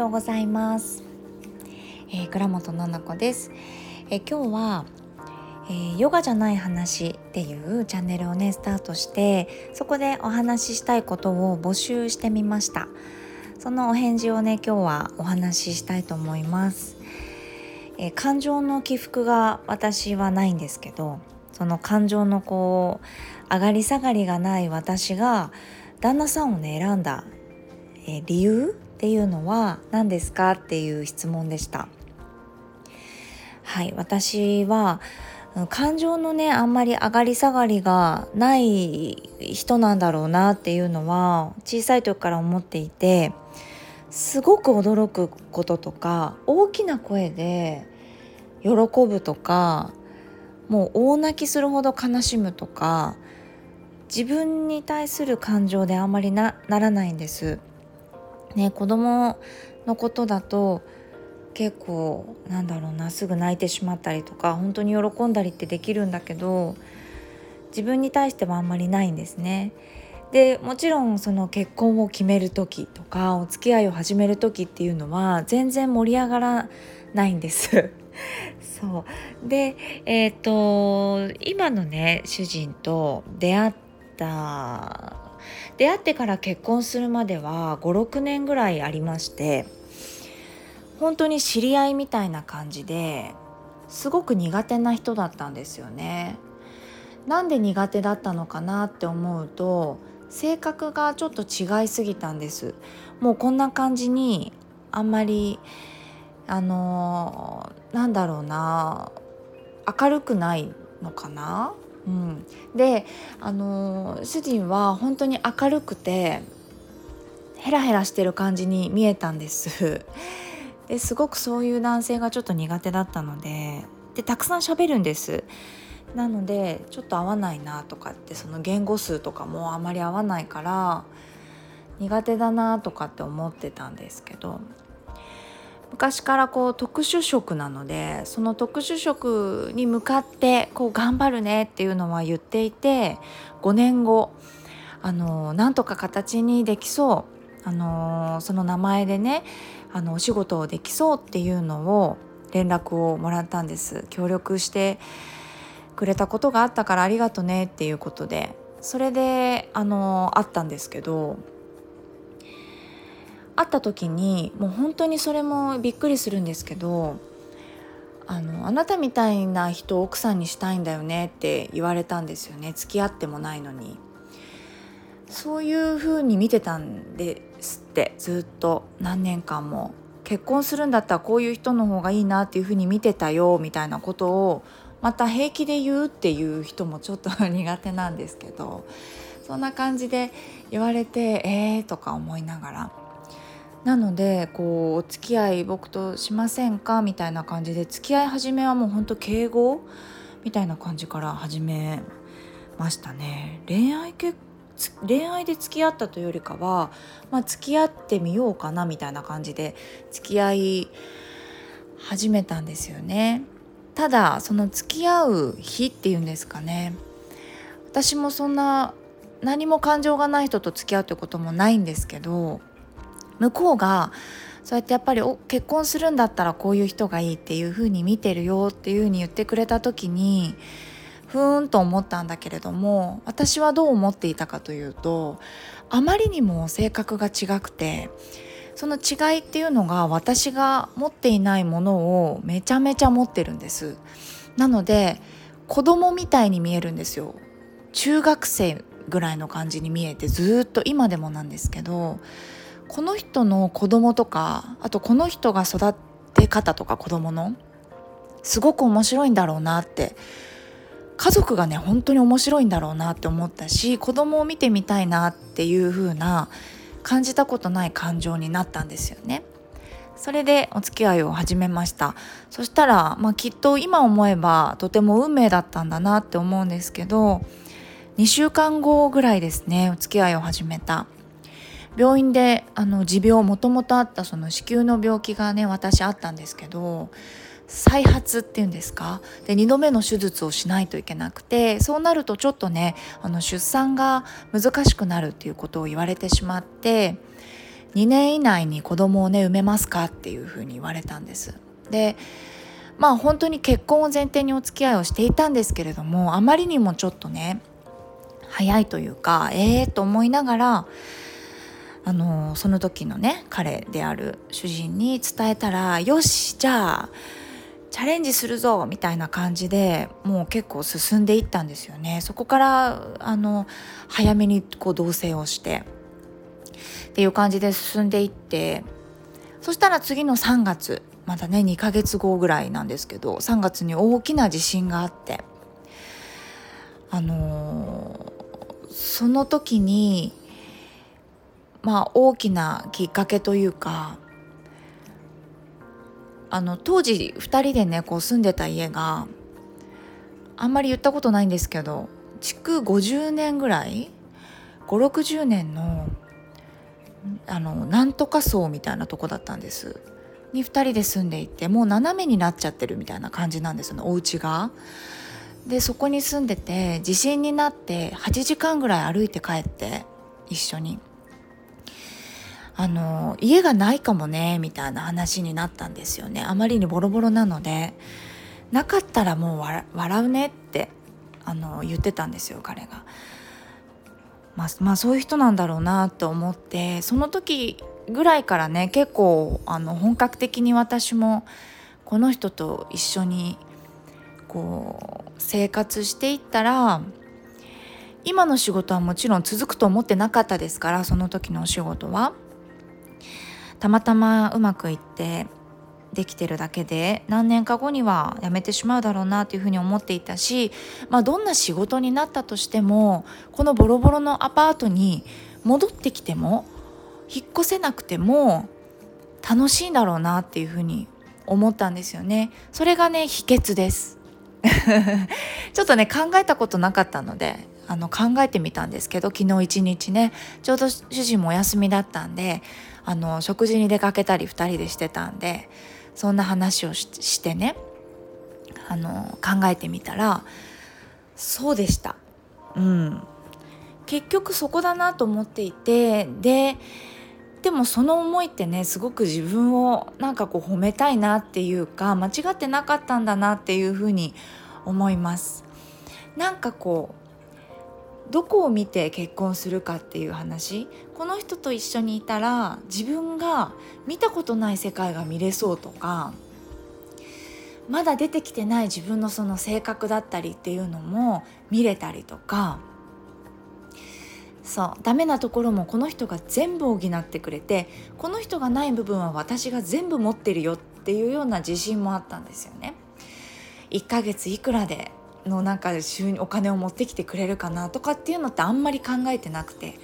ようございます、えー、倉本奈々子です、えー、今日は、えー、ヨガじゃない話っていうチャンネルをねスタートしてそこでお話ししたいことを募集してみました。そのお返事をね今日はお話ししたいと思います、え感情の起伏が私はないんですけどその感情のこう上がり下がりがない私が旦那さんをね選んだ、え理由っていうのは何ですかっていう質問でしたはい私は感情のねあんまり上がり下がりがない人なんだろうなっていうのは小さい時から思っていてすごく驚くこととか大きな声で喜ぶとかもう大泣きするほど悲しむとか自分に対する感情であんまりならないんです。ね子供のことだと結構なんだろうなすぐ泣いてしまったりとか本当に喜んだりってできるんだけど自分に対してはあんまりないんですね。でもちろんその結婚を決める時とかお付き合いを始める時っていうのは全然盛り上がらないんです。そうでえっ、ー、と今のね主人と出会った出会ってから結婚するまでは56年ぐらいありまして本当に知り合いみたいな感じですごく苦手な人だったんですよね。なんで苦手だったのかなって思うと性格がちょっと違いすぎたんですもうこんな感じにあんまりあのなんだろうな明るくないのかな、うん、であの主人は本当に明るくてヘラヘラしてる感じに見えたんです。ですごくそういう男性がちょっと苦手だったのででたくさん喋るんです。なのでちょっと合わないなとかってその言語数とかもあまり合わないから苦手だなとかって思ってたんですけど昔からこう特殊職なのでその特殊職に向かってこう頑張るねっていうのは言っていて5年後あのなんとか形にできそうあのその名前でねあのお仕事をできそうっていうのを連絡をもらったんです。協力してくれたことがあったからありがとねっていうことでそれであの会ったんですけど会った時にもう本当にそれもびっくりするんですけどあのあなたみたいな人を奥さんにしたいんだよねって言われたんですよね。付き合ってもないのに。そういう風に見てたんですってずっと。何年間も。結婚するんだったらこういう人の方がいいなっていう風に見てたよみたいなことをまた平気で言うっていう人もちょっと苦手なんですけどそんな感じで言われてえーとか思いながら。なのでこうお付き合い僕としませんかみたいな感じで付き合い始めはもうほんと敬語みたいな感じから始めましたね。恋愛結恋愛で付き合ったというよりかは、まあ、付き合ってみようかなみたいな感じで付き合い始めたんですよね。ただその付き合う日っていうんですかね。私もそんな何も感情がない人と付き合うってこともないんですけど向こうがそうやってやっぱりお結婚するんだったらこういう人がいいっていうふうに見てるよっていうふうに言ってくれた時にふーんと思ったんだけれども私はどう思っていたかというとあまりにも性格が違くてその違いっていうのが私が持っていないものをめちゃめちゃ持ってるんです。なので子供みたいに見えるんですよ。中学生ぐらいの感じに見えてずっと今でもなんですけどこの人の子供とかあとこの人が育て方とか子供のすごく面白いんだろうなって家族がね本当に面白いんだろうなって思ったし子供を見てみたいなっていう風な感じたことない感情になったんですよね。それでお付き合いを始めましたそしたら、まあ、きっと今思えばとても運命だったんだなって思うんですけど2週間後ぐらいですねお付き合いを始めた病院であの持病もともとあったその子宮の病気がね私あったんですけど再発っていうんですか？で2度目の手術をしないといけなくてそうなるとちょっとねあの出産が難しくなるっていうことを言われてしまって2年以内に子供をね産めますかっていうふうに言われたんです。でまあ本当に結婚を前提にお付き合いをしていたんですけれどもあまりにもちょっとね早いというかええー、と思いながらあのその時のね彼である主人に伝えたらよしじゃあチャレンジするぞみたいな感じでもう結構進んでいったんですよね。そこからあの早めにこう同棲をしてっていう感じで進んでいってそしたら次の3月まだね2ヶ月後ぐらいなんですけど3月に大きな地震があってあのー、その時にまあ大きなきっかけというかあの当時2人でねこう住んでた家があんまり言ったことないんですけど築50年ぐらい560年のあのなんとか層みたいなとこだったんですに2人で住んでいてもう斜めになっちゃってるみたいな感じなんですよねお家が。でそこに住んでて地震になって8時間ぐらい歩いて帰って一緒に。あの家がないかもねみたいな話になったんですよねあまりにボロボロなのでなかったらもう笑うねってあの言ってたんですよ彼が。まあ、まあそういう人なんだろうなと思ってその時ぐらいからね結構あの本格的に私もこの人と一緒にこう生活していったら今の仕事はもちろん続くと思ってなかったですからその時のお仕事は。たまたまうまくいってできてるだけで何年か後には辞めてしまうだろうなというふうに思っていたし、まあ、どんな仕事になったとしてもこのボロボロのアパートに戻ってきても引っ越せなくても楽しいんだろうなっていうふうに思ったんですよね。それがね秘訣です ちょっとね考えたことなかったのであの考えてみたんですけど昨日一日ねちょうど主人もお休みだったんであの食事に出かけたり2人でしてたんでそんな話をしてねあの考えてみたらそうでした。うん、結局そこだなと思っていてででもその思いってねすごく自分をなんかこう褒めたいなっていうか間違ってなかったんだなっていうふうに思います。なんかこうどこを見て結婚するかっていう話この人と一緒にいたら自分が見たことない世界が見れそうとかまだ出てきてない自分のその性格だったりっていうのも見れたりとかそうダメなところもこの人が全部補ってくれてこの人がない部分は私が全部持ってるよっていうような自信もあったんですよね。1ヶ月いくらでのなんか収入お金を持ってきてくれるかなとかっていうのってあんまり考えてなくて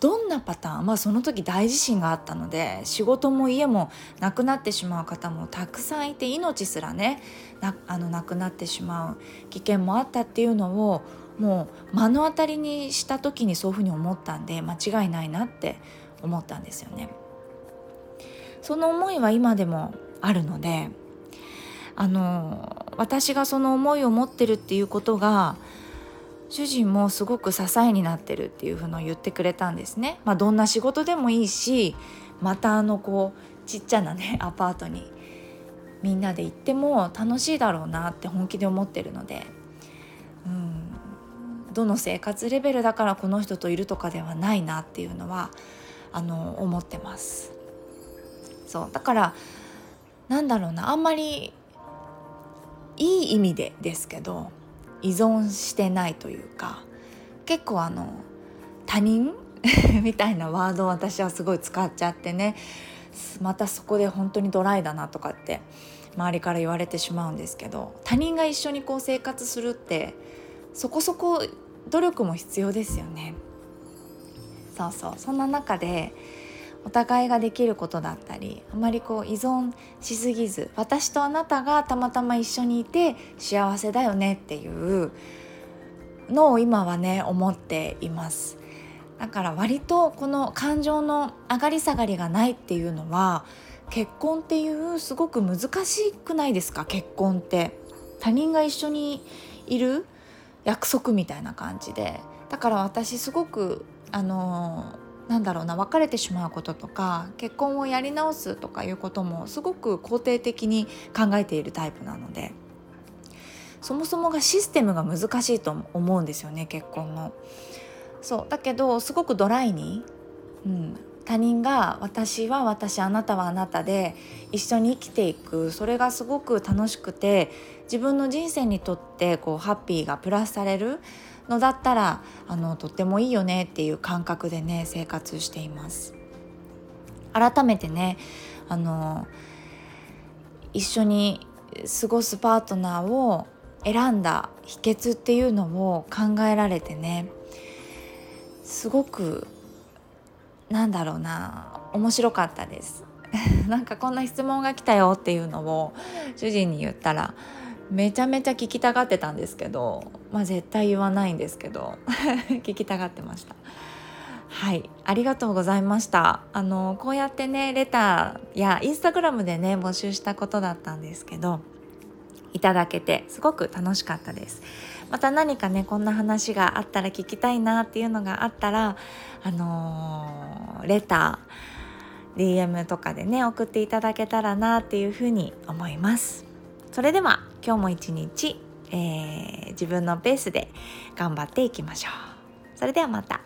どんなパターンまあその時大地震があったので仕事も家もなくなってしまう方もたくさんいて命すらねなあのなくなってしまう危険もあったっていうのをもう目の当たりにした時にそういうふうに思ったんで間違いないなって思ったんですよね。その思いは今でもあるのであの私がその思いを持ってるっていうことが主人もすごく支えになってるっていうふうの言ってくれたんですね。まあ、どんな仕事でもいいしまたあのこうちっちゃなね アパートにみんなで行っても楽しいだろうなって本気で思ってるので、うん、どの生活レベルだからこの人といるとかではないなっていうのはあの思ってます。そうだからなんだろうなあんまりいい意味でですけど依存してないというか結構あの他人？みたいなワードを私はすごい使っちゃってねまたそこで本当にドライだなとかって周りから言われてしまうんですけど他人が一緒にこう生活するってそこそこ努力も必要ですよね。そうそうそんな中でお互いができることだったりあまりこう依存しすぎず私とあなたがたまたま一緒にいて幸せだよねっていうのを今はね思っています。だから割とこの感情の上がり下がりがないっていうのは結婚っていうすごく難しくないですか？結婚って。他人が一緒にいる約束みたいな感じで。だから私すごくあのなんだろうな別れてしまうこととか結婚をやり直すとかいうこともすごく肯定的に考えているタイプなのでそもそもがシステムが難しいと思うんですよね結婚の。そうだけどすごくドライに、うん、他人が私は私あなたはあなたで一緒に生きていくそれがすごく楽しくて自分の人生にとってこうハッピーがプラスされるのだったらあのとってもいいよねっていう感覚でね生活しています。改めてねあの一緒に過ごすパートナーを選んだ秘訣っていうのを考えられてねすごくなんだろうな面白かったです。なんかこんな質問が来たよっていうのを主人に言ったらめちゃめちゃ聞きたがってたんですけどまあ絶対言わないんですけど 聞きたがってました。はい。ありがとうございました。あのこうやってねレターやインスタグラムでね募集したことだったんですけどいただけてすごく楽しかったです。また何かねこんな話があったら聞きたいなっていうのがあったらあのー、レター DM とかでね送っていただけたらなっていうふうに思います。それでは今日も一日、えー、自分のペースで頑張っていきましょう。それではまた。